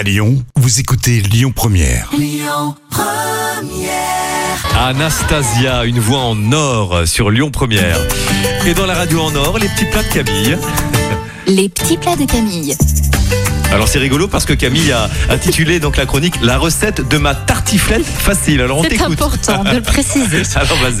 À Lyon, vous écoutez Lyon Première. Anastasia, une voix en or sur Lyon Première. Et dans la radio en or, les petits plats de Camille. Les petits plats de Camille. Alors c'est rigolo parce que Camille a intitulé donc la chronique La recette de ma tartiflette facile. Alors on C'est important de le préciser.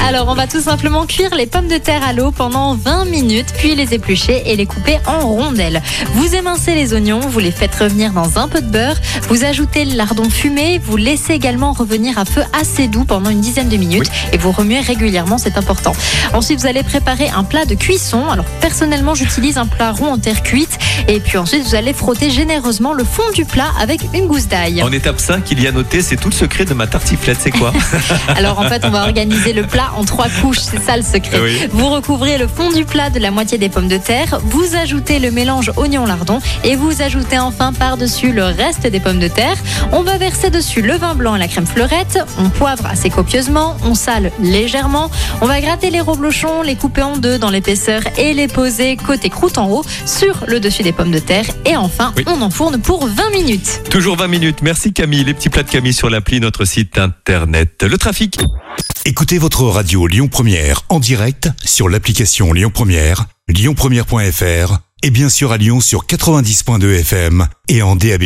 Alors, on va tout simplement cuire les pommes de terre à l'eau pendant 20 minutes, puis les éplucher et les couper en rondelles. Vous émincez les oignons, vous les faites revenir dans un peu de beurre, vous ajoutez le lardon fumé, vous laissez également revenir à feu assez doux pendant une dizaine de minutes et vous remuez régulièrement, c'est important. Ensuite, vous allez préparer un plat de cuisson. Alors, personnellement, j'utilise un plat rond en terre cuite et puis ensuite, vous allez frotter généreusement le fond du plat avec une gousse d'ail. En étape 5, il y a noté, c'est tout le secret de ma tartiflette, c'est quoi Alors en fait, on va organiser le plat en trois couches, c'est ça le secret. Oui. Vous recouvrez le fond du plat de la moitié des pommes de terre, vous ajoutez le mélange oignon-lardon et vous ajoutez enfin par-dessus le reste des pommes de terre. On va verser dessus le vin blanc et la crème fleurette, on poivre assez copieusement, on sale légèrement, on va gratter les reblochons, les couper en deux dans l'épaisseur et les poser côté croûte en haut sur le dessus des pommes de terre et enfin Oui. on enfourne pour 20 minutes. Toujours 20 minutes. Merci Camille. Les petits plats de Camille sur l'appli, notre site internet. Le trafic. Écoutez votre radio Lyon Première en direct sur l'application Lyon Première, lyonpremière.fr et bien sûr à Lyon sur 90.2 FM et en DAB+.